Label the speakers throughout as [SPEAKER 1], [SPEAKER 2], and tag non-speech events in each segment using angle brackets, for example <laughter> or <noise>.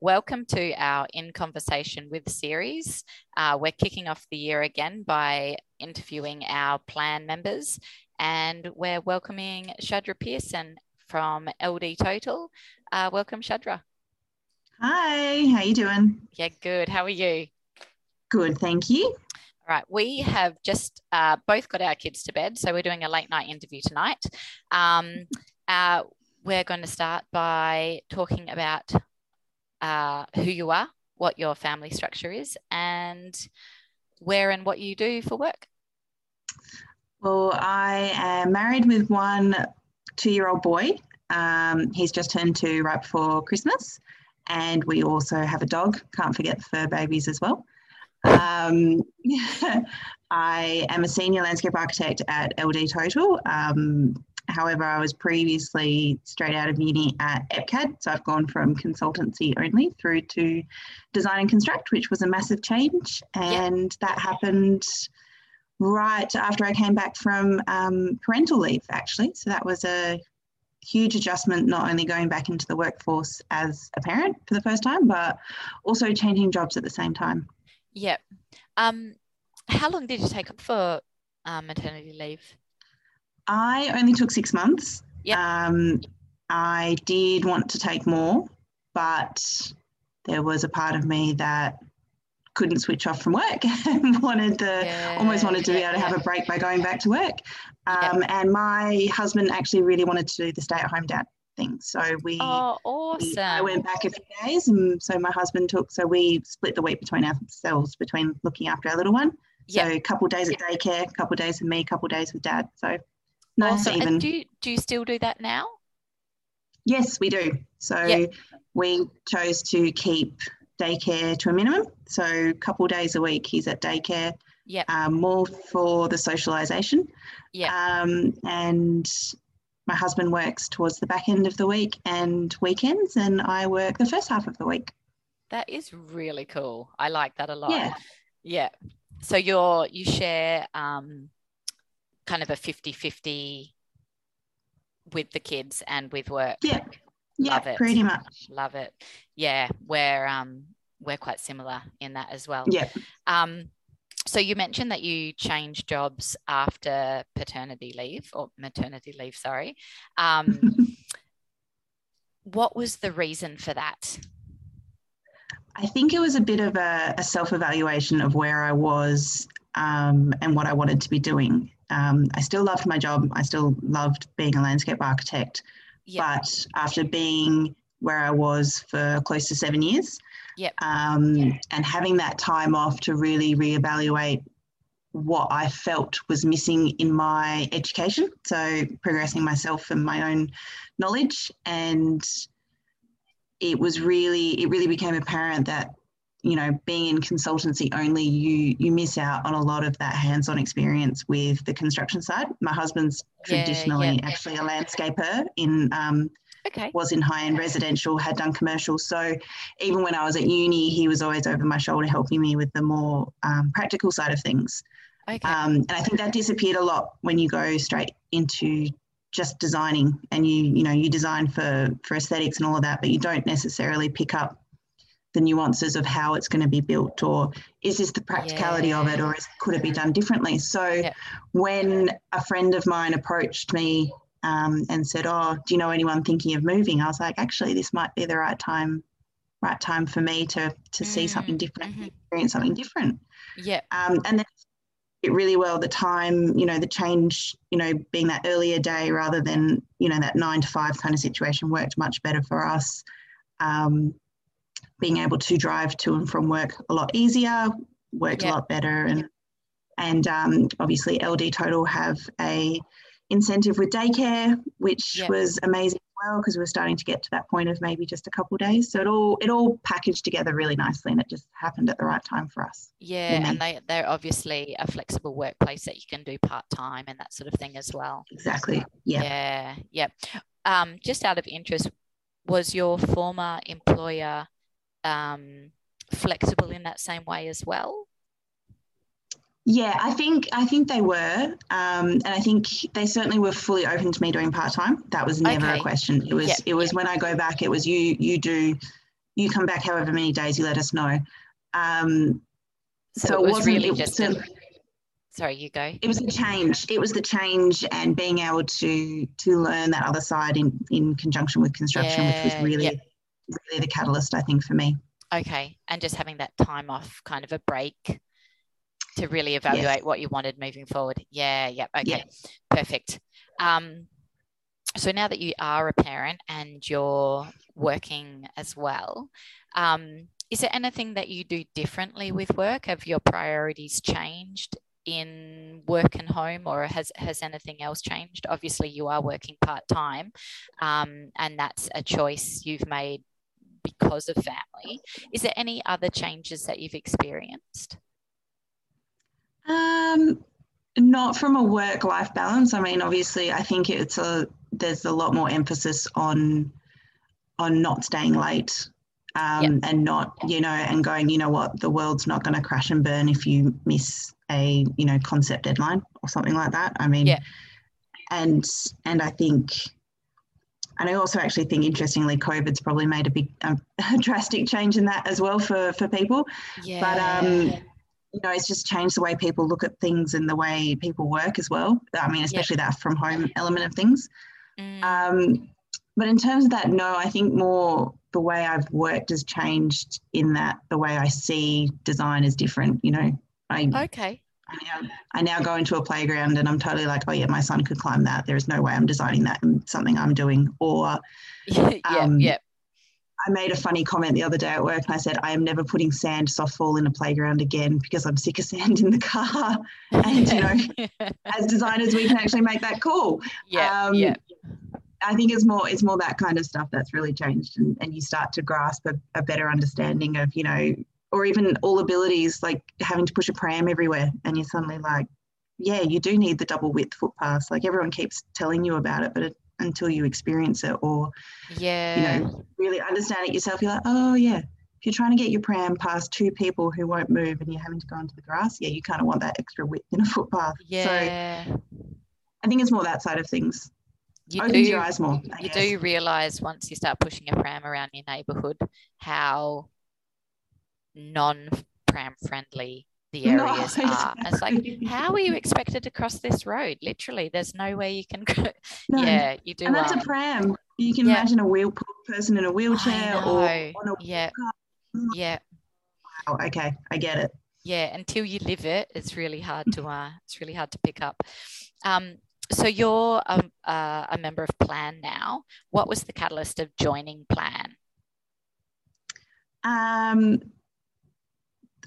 [SPEAKER 1] welcome to our In Conversation with series. Uh, we're kicking off the year again by interviewing our plan members, and we're welcoming Shadra Pearson from LD Total. Uh, welcome, Shadra.
[SPEAKER 2] Hi, how you doing?
[SPEAKER 1] Yeah, good. How are you?
[SPEAKER 2] Good, thank you.
[SPEAKER 1] All right, we have just uh, both got our kids to bed, so we're doing a late night interview tonight. Um, uh, we're going to start by talking about uh, who you are, what your family structure is, and where and what you do for work.
[SPEAKER 2] Well, I am married with one two year old boy. Um, he's just turned two right before Christmas. And we also have a dog, can't forget fur babies as well. Um, <laughs> I am a senior landscape architect at LD Total. Um, However, I was previously straight out of uni at EPCAD, so I've gone from consultancy only through to design and construct, which was a massive change. And that happened right after I came back from um, parental leave, actually. So that was a huge adjustment, not only going back into the workforce as a parent for the first time, but also changing jobs at the same time.
[SPEAKER 1] Yep. Um, how long did you take for um, maternity leave?
[SPEAKER 2] I only took six months. Yeah. Um, I did want to take more, but there was a part of me that couldn't switch off from work <laughs> and wanted to yeah, almost wanted to yeah, be able to have a break by going back to work. Um, yeah. And my husband actually really wanted to do the stay-at-home dad thing, so we.
[SPEAKER 1] Oh, awesome! We, I
[SPEAKER 2] went back a few days, and so my husband took. So we split the week between ourselves between looking after our little one. So a couple days at daycare, a couple days with me, a couple days with dad. So
[SPEAKER 1] Nice awesome. even. And do you, do you still do that now?
[SPEAKER 2] Yes, we do. So yep. we chose to keep daycare to a minimum. So a couple days a week he's at daycare.
[SPEAKER 1] Yeah.
[SPEAKER 2] Um, more for the socialization.
[SPEAKER 1] Yeah.
[SPEAKER 2] Um, and my husband works towards the back end of the week and weekends, and I work the first half of the week.
[SPEAKER 1] That is really cool. I like that a lot.
[SPEAKER 2] Yeah.
[SPEAKER 1] Yeah. So you're you share um, kind of a 50 50 with the kids and with work.
[SPEAKER 2] Yeah. Yeah, Love it. pretty much.
[SPEAKER 1] Love it. Yeah, we're um we're quite similar in that as well.
[SPEAKER 2] Yeah.
[SPEAKER 1] Um so you mentioned that you changed jobs after paternity leave or maternity leave, sorry. Um <laughs> what was the reason for that?
[SPEAKER 2] I think it was a bit of a, a self evaluation of where I was um, and what I wanted to be doing. Um, I still loved my job. I still loved being a landscape architect. Yeah. But after being where I was for close to seven years,
[SPEAKER 1] yep.
[SPEAKER 2] um, yeah. and having that time off to really reevaluate what I felt was missing in my education. So progressing myself and my own knowledge. And it was really, it really became apparent that you know, being in consultancy only, you you miss out on a lot of that hands-on experience with the construction side. My husband's yeah, traditionally yeah. actually a landscaper in um,
[SPEAKER 1] okay.
[SPEAKER 2] was in high-end residential, had done commercial. So even when I was at uni, he was always over my shoulder helping me with the more um, practical side of things.
[SPEAKER 1] Okay.
[SPEAKER 2] Um, and I think that disappeared a lot when you go straight into just designing and you you know you design for for aesthetics and all of that, but you don't necessarily pick up the nuances of how it's going to be built or is this the practicality yeah. of it or is, could it be done differently so yeah. when a friend of mine approached me um, and said oh do you know anyone thinking of moving i was like actually this might be the right time right time for me to to mm. see something different mm-hmm. experience something different
[SPEAKER 1] yeah
[SPEAKER 2] um, and then it really well the time you know the change you know being that earlier day rather than you know that nine to five kind of situation worked much better for us um, being able to drive to and from work a lot easier, worked a lot better, and and um, obviously LD Total have a incentive with daycare, which was amazing as well because we are starting to get to that point of maybe just a couple days. So it all it all packaged together really nicely, and it just happened at the right time for us.
[SPEAKER 1] Yeah, and they they're obviously a flexible workplace that you can do part time and that sort of thing as well.
[SPEAKER 2] Exactly. Yeah.
[SPEAKER 1] Yeah. Yeah. Um, just out of interest, was your former employer um, flexible in that same way as well?
[SPEAKER 2] Yeah, I think I think they were, um, and I think they certainly were fully open to me doing part time. That was never okay. a question. It was yep. it was yep. when I go back, it was you you do you come back however many days you let us know. Um,
[SPEAKER 1] So,
[SPEAKER 2] So
[SPEAKER 1] it was
[SPEAKER 2] wasn't-
[SPEAKER 1] really
[SPEAKER 2] it
[SPEAKER 1] just.
[SPEAKER 2] wasn't-
[SPEAKER 1] a- sorry, you go.
[SPEAKER 2] it was the change. It was the change and being able to to learn that other side in in conjunction with construction, which was really
[SPEAKER 1] yep.
[SPEAKER 2] Really the catalyst, I think, for me.
[SPEAKER 1] Okay, and just having that time off, kind of a break to really evaluate what you wanted moving forward. Yeah, yep. Okay, perfect. Um, so now that you are a parent and you're working as well, um, is there anything that you do differently with work? Have your priorities changed in work and home, or has has anything else changed? Obviously, you are working part time, um, and that's a choice you've made because of family. Is there any other changes that you've experienced?
[SPEAKER 2] Um, not from a work life balance. I mean, obviously, I think it's a there's a lot more emphasis on on not staying late um,
[SPEAKER 1] Yep.
[SPEAKER 2] and not you know and going you know what the world's not going to crash and burn if you miss a you know concept deadline or something like that. I mean,
[SPEAKER 1] Yeah.
[SPEAKER 2] and and I think. And I also actually think, interestingly, COVID's probably made a big, um, <laughs> drastic change in that as well for for people
[SPEAKER 1] Yeah.
[SPEAKER 2] but um, you know, it's just changed the way people look at things and the way people work as well. I mean, especially that from home element of things.
[SPEAKER 1] Mm,
[SPEAKER 2] Um, but in terms of that, no, I think more the way I've worked has changed in that the way I see design is different. You know, I,
[SPEAKER 1] okay.
[SPEAKER 2] I, now, I now go into a playground and I'm totally like, oh yeah, my son could climb that. There is no way I'm designing that in something I'm doing. Or <laughs>
[SPEAKER 1] yeah.
[SPEAKER 2] Um,
[SPEAKER 1] yeah.
[SPEAKER 2] I made a funny comment the other day at work and I said, I am never putting sand softfall in a playground again because I'm sick of sand in the car. <laughs> and, you know, As designers, we can actually make that call.
[SPEAKER 1] yeah.
[SPEAKER 2] Um,
[SPEAKER 1] yeah.
[SPEAKER 2] I think it's more it's more that kind of stuff that's really changed and, and you start to grasp a, a better understanding of, you know, or even all abilities like having to push a pram everywhere and you're suddenly like, yeah, you do need the double width footpath. Like everyone keeps telling you about it, but it, until you experience it or
[SPEAKER 1] Yeah.
[SPEAKER 2] you know, really understand it yourself, you're like, oh yeah. If you're trying to get your pram past two people who won't move and you're having to go into the grass, yeah, you kind of want that extra width in a footpath. So
[SPEAKER 1] yeah.
[SPEAKER 2] I think it's more that side of things.
[SPEAKER 1] you
[SPEAKER 2] Opens
[SPEAKER 1] do,
[SPEAKER 2] your eyes more. I
[SPEAKER 1] you
[SPEAKER 2] guess.
[SPEAKER 1] do realize once you start pushing a pram around your neighborhood how non pram friendly the <laughs>
[SPEAKER 2] No,
[SPEAKER 1] areas are. It's like, <laughs> how are you expected to cross this road? Literally, there's no way you can. Go.
[SPEAKER 2] No.
[SPEAKER 1] Yeah, you do.
[SPEAKER 2] And that's a pram. You can
[SPEAKER 1] yeah.
[SPEAKER 2] imagine a wheel person in a wheelchair or on a
[SPEAKER 1] yeah, yeah,
[SPEAKER 2] Oh, okay, I get it.
[SPEAKER 1] yeah. Until you live it, it's really hard to. Uh, it's really hard to pick up. Um, so you're um, uh, a member of Plan now. What was the catalyst of joining Plan?
[SPEAKER 2] Um,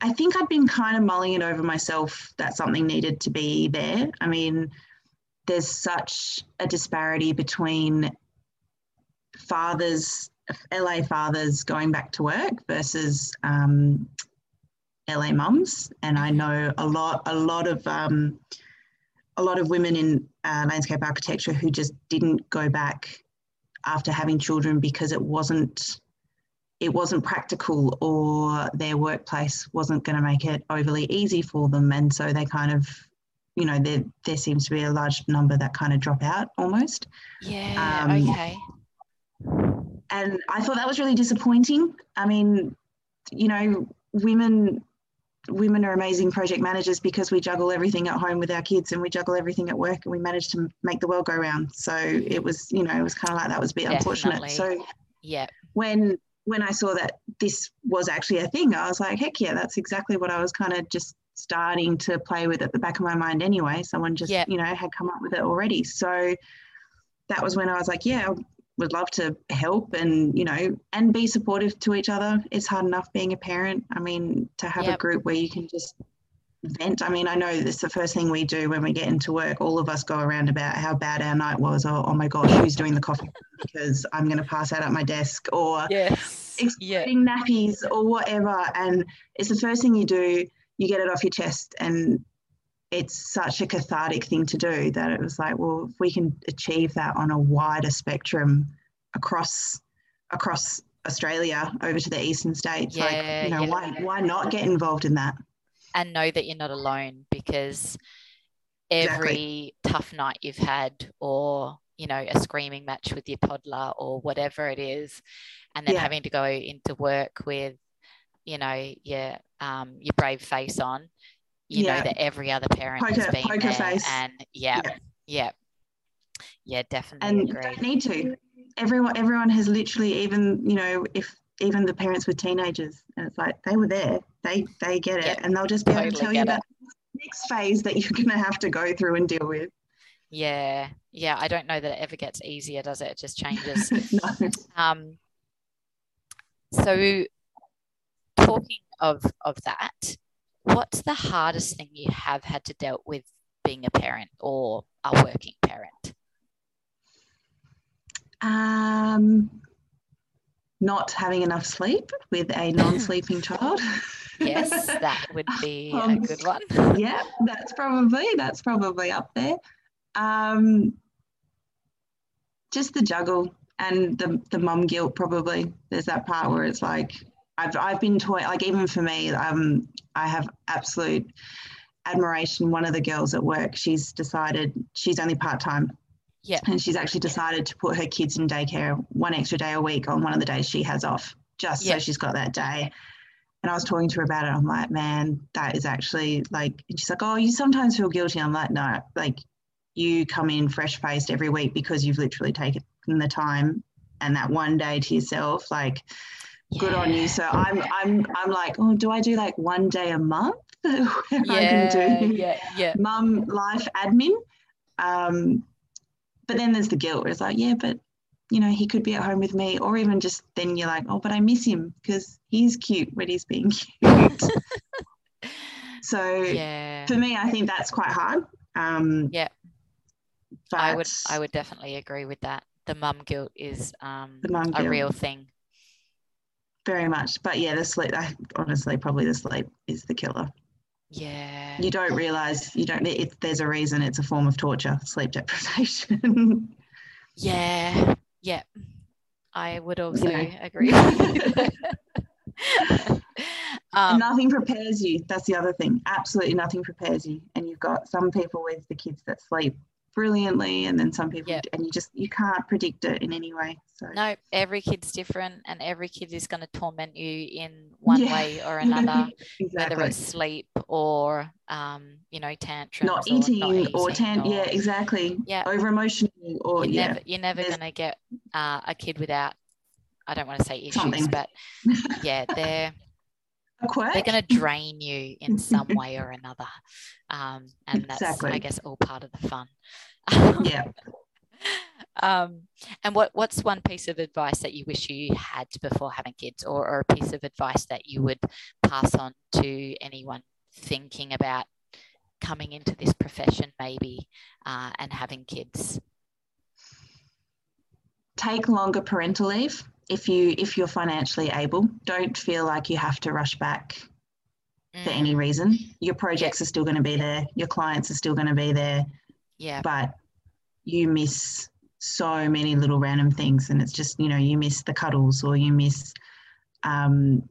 [SPEAKER 2] I think I'd been kind of mulling it over myself that something needed to be there. I mean, there's such a disparity between fathers, LA fathers going back to work versus um, LA mums, and I know a lot, a lot of um, a lot of women in uh, landscape architecture who just didn't go back after having children because it wasn't it wasn't practical or their workplace wasn't going to make it overly easy for them and so they kind of you know there there seems to be a large number that kind of drop out almost
[SPEAKER 1] Yeah.
[SPEAKER 2] Um,
[SPEAKER 1] okay.
[SPEAKER 2] and i thought that was really disappointing i mean you know women women are amazing project managers because we juggle everything at home with our kids and we juggle everything at work and we manage to make the world go round so it was you know it was kind of like that was a bit unfortunate so
[SPEAKER 1] Yeah.
[SPEAKER 2] when when I saw that this was actually a thing, I was like, heck yeah, that's exactly what I was kind of just starting to play with at the back of my mind anyway. Someone just,
[SPEAKER 1] Yep.
[SPEAKER 2] you know, had come up with it already. So that was when I was like, yeah, I would love to help and, you know, and be supportive to each other. It's hard enough being a parent. I mean, to have a group where you can just vent. I mean, I know that's the first thing we do when we get into work. All of us go around about how bad our night was. Or, oh my gosh, who's doing the coffee? <laughs> Because I'm going to pass out at my desk. Or
[SPEAKER 1] Yes. Yeah.
[SPEAKER 2] exploding nappies or whatever. And it's the first thing you do, you get it off your chest. And it's such a cathartic thing to do that it was like, well, if we can achieve that on a wider spectrum across across Australia over to the eastern states,
[SPEAKER 1] Yeah,
[SPEAKER 2] like, you know,
[SPEAKER 1] yeah.
[SPEAKER 2] why why not get involved in that?
[SPEAKER 1] And know that you're not alone because
[SPEAKER 2] Exactly.
[SPEAKER 1] every tough night you've had or you know a screaming match with your toddler or whatever it is and then
[SPEAKER 2] Yeah.
[SPEAKER 1] having to go into work with you know your um your brave face on you
[SPEAKER 2] Yeah.
[SPEAKER 1] know that every other parent has
[SPEAKER 2] Poker-
[SPEAKER 1] been
[SPEAKER 2] poker
[SPEAKER 1] there
[SPEAKER 2] face.
[SPEAKER 1] and yeah
[SPEAKER 2] Yeah.
[SPEAKER 1] yeah yeah definitely
[SPEAKER 2] and
[SPEAKER 1] agree
[SPEAKER 2] don't need to. Everyone, everyone has literally even you know if even the parents with teenagers, and it's like they were there, they they get it,
[SPEAKER 1] Yeah,
[SPEAKER 2] and they'll just be able to tell you about the next phase that you're going to have to go through and deal with.
[SPEAKER 1] yeah yeah i don't know that it ever gets easier does it it just changes <laughs>
[SPEAKER 2] no.
[SPEAKER 1] Um, so, talking of of that, what's the hardest thing you have had to deal with being a parent or a working parent?
[SPEAKER 2] Um, not having enough sleep with a non-sleeping <laughs> child.
[SPEAKER 1] Yes, <laughs> that would be a
[SPEAKER 2] Um,
[SPEAKER 1] good one.
[SPEAKER 2] yeah, that's probably that's probably up there. Um, just the juggle and the the mum guilt probably. There's that part where it's like I've I've been toy like even for me, um, I have absolute admiration. One of the girls at work, she's decided she's only part time.
[SPEAKER 1] Yeah.
[SPEAKER 2] And she's actually decided to put her kids in daycare one extra day a week on one of the days she has off, just
[SPEAKER 1] Yeah.
[SPEAKER 2] so she's got that day. And I was talking to her about it. I'm like, man, that is actually like, and she's like, oh, you sometimes feel guilty. I'm like, no, like you come in fresh faced every week because you've literally taken the time and that one day to yourself. Like, good on you. So I'm, I'm, I'm like, oh, do I do like one day a month <laughs> where I
[SPEAKER 1] Yeah,
[SPEAKER 2] can do
[SPEAKER 1] yeah, yeah,
[SPEAKER 2] mum life admin? Um, but then there's the guilt where it's like, yeah, but you know, he could be at home with me, or even just then you're like, oh, but I miss him because he's cute when he's being <laughs> cute. <laughs> so
[SPEAKER 1] yeah.
[SPEAKER 2] for me, I think that's quite hard. Um,
[SPEAKER 1] Yeah.
[SPEAKER 2] But
[SPEAKER 1] I would, I would definitely agree with that. The mum guilt is um,
[SPEAKER 2] The mum
[SPEAKER 1] a real thing.
[SPEAKER 2] very much. But yeah, the sleep. I, honestly, probably the sleep is the killer.
[SPEAKER 1] Yeah,
[SPEAKER 2] You don't realize you don't. It, there's a reason. It's a form of torture. Sleep deprivation. <laughs>
[SPEAKER 1] yeah, yeah. I would also
[SPEAKER 2] know.
[SPEAKER 1] agree. with <laughs> you.
[SPEAKER 2] And
[SPEAKER 1] um,
[SPEAKER 2] nothing prepares you. That's the other thing. Absolutely nothing prepares you. And you've got some people with the kids that sleep brilliantly, and then some people,
[SPEAKER 1] Yeah.
[SPEAKER 2] and you just you can't predict it in any way. So
[SPEAKER 1] No, every kid's different, and every kid is going to torment you in <laughs> one
[SPEAKER 2] Yeah.
[SPEAKER 1] way or another,
[SPEAKER 2] exactly.
[SPEAKER 1] whether it's sleep or, um, you know, tantrums.
[SPEAKER 2] not
[SPEAKER 1] or
[SPEAKER 2] eating or
[SPEAKER 1] eating
[SPEAKER 2] tan. Yeah, exactly.
[SPEAKER 1] Yeah.
[SPEAKER 2] Over emotional or
[SPEAKER 1] You're
[SPEAKER 2] yeah.
[SPEAKER 1] never, you're never going to get uh, a kid without. I don't want to say issues,
[SPEAKER 2] Something.
[SPEAKER 1] but <laughs> yeah, they're
[SPEAKER 2] a quirk.
[SPEAKER 1] they're going to drain you in some <laughs> way or another, um, and that's I guess all part of the fun. <laughs>
[SPEAKER 2] yeah.
[SPEAKER 1] um, and what what's one piece of advice that you wish you had before having kids, or, or a piece of advice that you would pass on to anyone thinking about coming into this profession, maybe, uh, and having kids?
[SPEAKER 2] take longer parental leave if you if you're financially able don't feel like you have to rush back for
[SPEAKER 1] Mm,
[SPEAKER 2] any reason. Your projects are still going to be there. Your clients are still going to be there.
[SPEAKER 1] Yeah,
[SPEAKER 2] but you miss so many little random things and it's just you know you miss the cuddles or you miss um,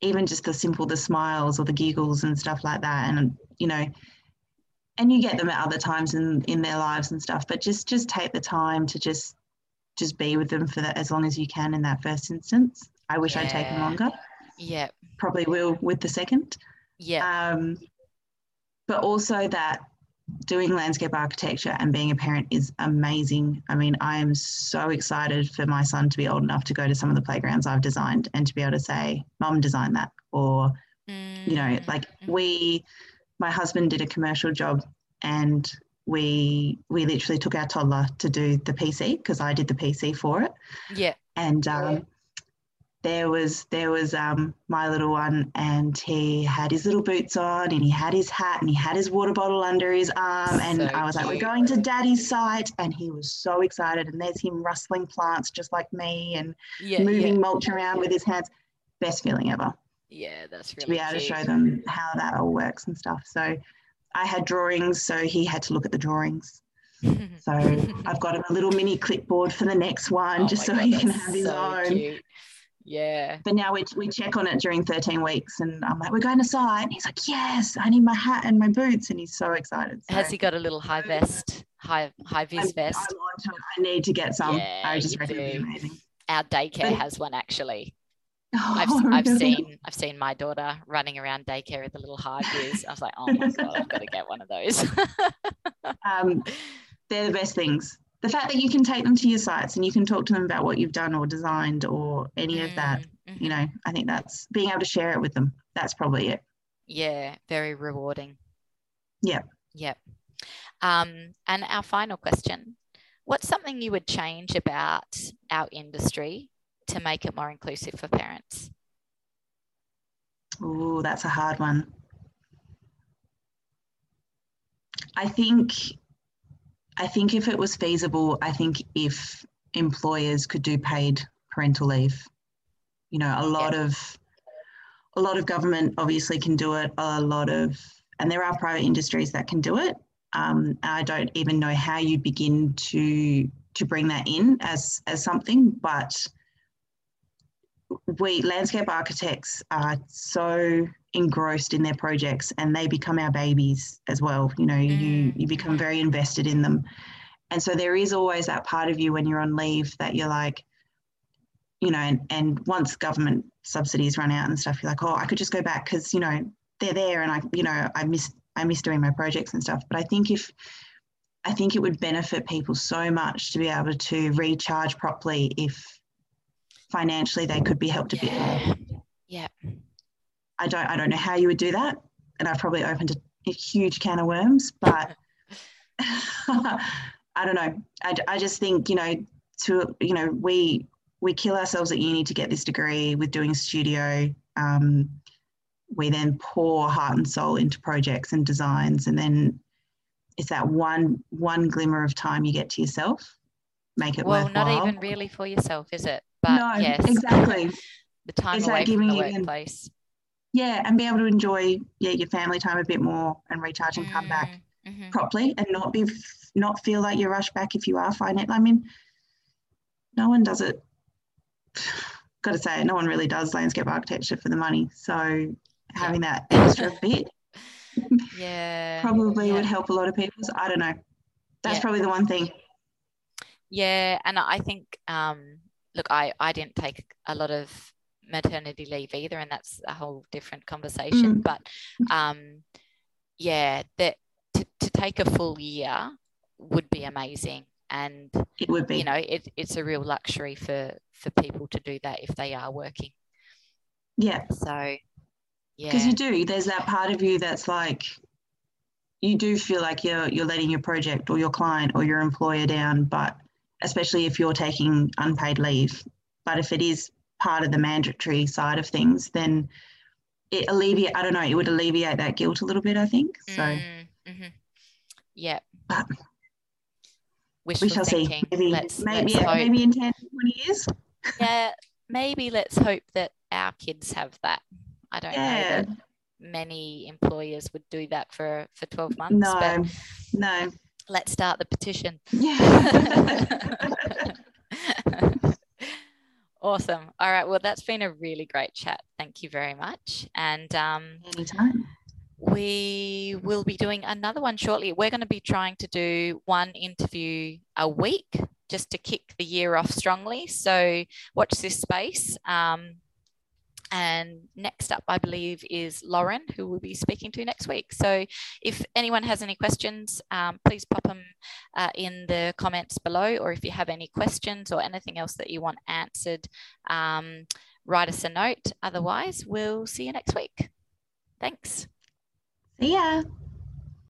[SPEAKER 2] even just the simple the smiles or the giggles and stuff like that and you know and you get them at other times in in their lives and stuff but just just take the time to just just be with them for that as long as you can in that first instance. I wish i'd taken longer.
[SPEAKER 1] Yeah,
[SPEAKER 2] probably will with the second.
[SPEAKER 1] Yeah,
[SPEAKER 2] um, but also that doing landscape architecture and being a parent is amazing. I mean, I am so excited for my son to be old enough to go to some of the playgrounds I've designed and to be able to say, Mom designed that. Or, you know,
[SPEAKER 1] Mm,
[SPEAKER 2] like
[SPEAKER 1] mhm.
[SPEAKER 2] we, my husband did a commercial job and we we literally took our toddler to do the PC because I did the PC for it.
[SPEAKER 1] Yeah,
[SPEAKER 2] and um, there was there was um, my little one and he had his little boots on and he had his hat and he had his water bottle under his arm and
[SPEAKER 1] So
[SPEAKER 2] I was like we're going to daddy's site and he was so excited and there's him rustling plants just like me and
[SPEAKER 1] yeah,
[SPEAKER 2] moving
[SPEAKER 1] yeah,
[SPEAKER 2] mulch around with his hands. Best feeling ever.
[SPEAKER 1] Yeah. That's really to
[SPEAKER 2] be able to show them how that all works and stuff. So I had drawings so he had to look at the drawings <laughs> so I've got him a little mini clipboard for the next one
[SPEAKER 1] Oh
[SPEAKER 2] just so
[SPEAKER 1] God,
[SPEAKER 2] he can have his
[SPEAKER 1] so
[SPEAKER 2] own
[SPEAKER 1] cute. Yeah.
[SPEAKER 2] but now we, we check on it during 13 weeks and I'm like, we're going to site. And he's like, yes, I need my hat and my boots. And he's so excited. So,
[SPEAKER 1] Has he got a little high vest high high vis
[SPEAKER 2] I'm,
[SPEAKER 1] vest.
[SPEAKER 2] On to. I need to get some.
[SPEAKER 1] Yeah,
[SPEAKER 2] I just reckon it'd be amazing.
[SPEAKER 1] Our daycare
[SPEAKER 2] But-
[SPEAKER 1] has one actually. I've,
[SPEAKER 2] Oh,
[SPEAKER 1] I've <laughs> seen I've seen my daughter running around daycare with the little high vis. I was like, oh my god, I've got to get one of those.
[SPEAKER 2] Um, <laughs> they're the best things. The fact that you can take them to your sites and you can talk to them about what you've done or designed or any of that,
[SPEAKER 1] Mm,
[SPEAKER 2] you
[SPEAKER 1] mhm.
[SPEAKER 2] know, I think that's being able to share it with them. That's probably it.
[SPEAKER 1] Yeah, very rewarding.
[SPEAKER 2] Yeah.
[SPEAKER 1] Yep. Um, and our final question What's something you would change about our industry to make it more inclusive for parents?
[SPEAKER 2] Oh, that's a hard one. I think I think if it was feasible, I think if employers could do paid parental leave. You know, a lot of a lot of government obviously can do it, a lot of and there are private industries that can do it. Um, I don't even know how you begin to to bring that in as as something, but we landscape architects are so engrossed in their projects and they become our babies as well. You know you
[SPEAKER 1] Mm.
[SPEAKER 2] you become very invested in them. And so there is always that part of you when you're on leave that you're like you know and, and once government subsidies run out and stuff you're like oh i could just go back because you know they're there and i you know i miss i miss doing my projects and stuff. But i think if i think it would benefit people so much to be able to recharge properly if financially they could be helped a bit more
[SPEAKER 1] Yeah.
[SPEAKER 2] I don't I don't know how you would do that, and I've probably opened a, a huge can of worms. But <laughs> <laughs> I don't know. I, I just think you know to you know we we kill ourselves at uni to get this degree with doing studio. Um, we then pour heart and soul into projects and designs, and then it's that one one glimmer of time you get to yourself. Make it work.
[SPEAKER 1] Well,
[SPEAKER 2] worthwhile.
[SPEAKER 1] not even really for yourself, is it? But
[SPEAKER 2] no,
[SPEAKER 1] yes,
[SPEAKER 2] exactly. <laughs>
[SPEAKER 1] the time
[SPEAKER 2] It's
[SPEAKER 1] away
[SPEAKER 2] like
[SPEAKER 1] from
[SPEAKER 2] giving
[SPEAKER 1] the workplace.
[SPEAKER 2] Yeah, and be able to enjoy yeah your family time a bit more and recharge and come back.
[SPEAKER 1] Mm, mhm.
[SPEAKER 2] properly and not be not feel like you're rushed back if you are finding I mean, no one does it. <sighs> Got to say, no one really does landscape architecture for the money. So having that extra <laughs> bit
[SPEAKER 1] Yeah.
[SPEAKER 2] probably
[SPEAKER 1] yeah.
[SPEAKER 2] would help a lot of people. So I don't know. That's
[SPEAKER 1] Yeah.
[SPEAKER 2] probably the one thing.
[SPEAKER 1] Yeah, and I think um, look, I I didn't take a lot of maternity leave either, and that's a whole different conversation.
[SPEAKER 2] Mm.
[SPEAKER 1] But um, yeah, that to, to take a full year would be amazing, and
[SPEAKER 2] It would be.
[SPEAKER 1] you know, it, it's a real luxury for for people to do that if they are working.
[SPEAKER 2] yeah.
[SPEAKER 1] So yeah, Because
[SPEAKER 2] you do. There's that part of you that's like you do feel like you're you're letting your project or your client or your employer down, but especially if you're taking unpaid leave. But if it is part of the mandatory side of things, then it alleviate I don't know, it would alleviate that guilt a little bit, I think. So
[SPEAKER 1] Mm, mhm. yeah.
[SPEAKER 2] But
[SPEAKER 1] Wishful
[SPEAKER 2] we shall see. Maybe
[SPEAKER 1] let's,
[SPEAKER 2] maybe
[SPEAKER 1] let's
[SPEAKER 2] yeah, maybe in 10, 20 years.
[SPEAKER 1] yeah, maybe let's hope that our kids have that. I don't know that many employers would do that for for 12 months,
[SPEAKER 2] No,
[SPEAKER 1] but
[SPEAKER 2] no.
[SPEAKER 1] Let's start the petition.
[SPEAKER 2] Yeah. <laughs>
[SPEAKER 1] awesome. All right. Well, that's been a really great chat. Thank you very much. And um,
[SPEAKER 2] Anytime.
[SPEAKER 1] we will be doing another one shortly. We're going to be trying to do one interview a week just to kick the year off strongly. So watch this space. Um, and next up, I believe, is Lauren, who we'll be speaking to next week. So if anyone has any questions, um, please pop them uh, in the comments below. Or if you have any questions or anything else that you want answered, um, write us a note. Otherwise, we'll see you next week. Thanks.
[SPEAKER 2] See ya.